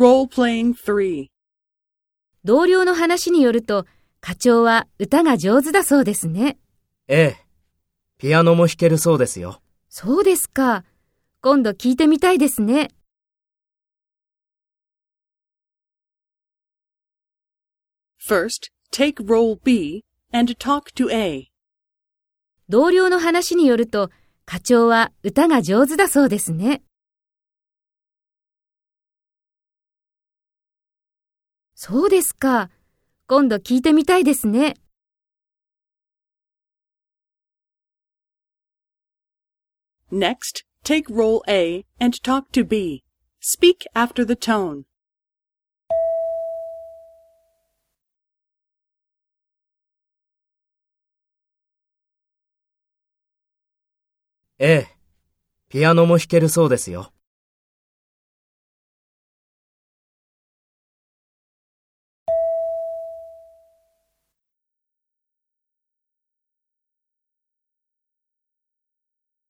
Role-playing 3. 同僚の話によると、課長は歌が上手だそうですね。ええ。ピアノも弾けるそうですよ。そうですか。今度聞いてみたいですね。First, take role B and talk to A. 同僚の話によると、課長は歌が上手だそうですね。そうですか。今度聞いてみたいですね。Next, take role A and talk to B. Speak after the tone. ええ。ピアノも弾けるそうですよ。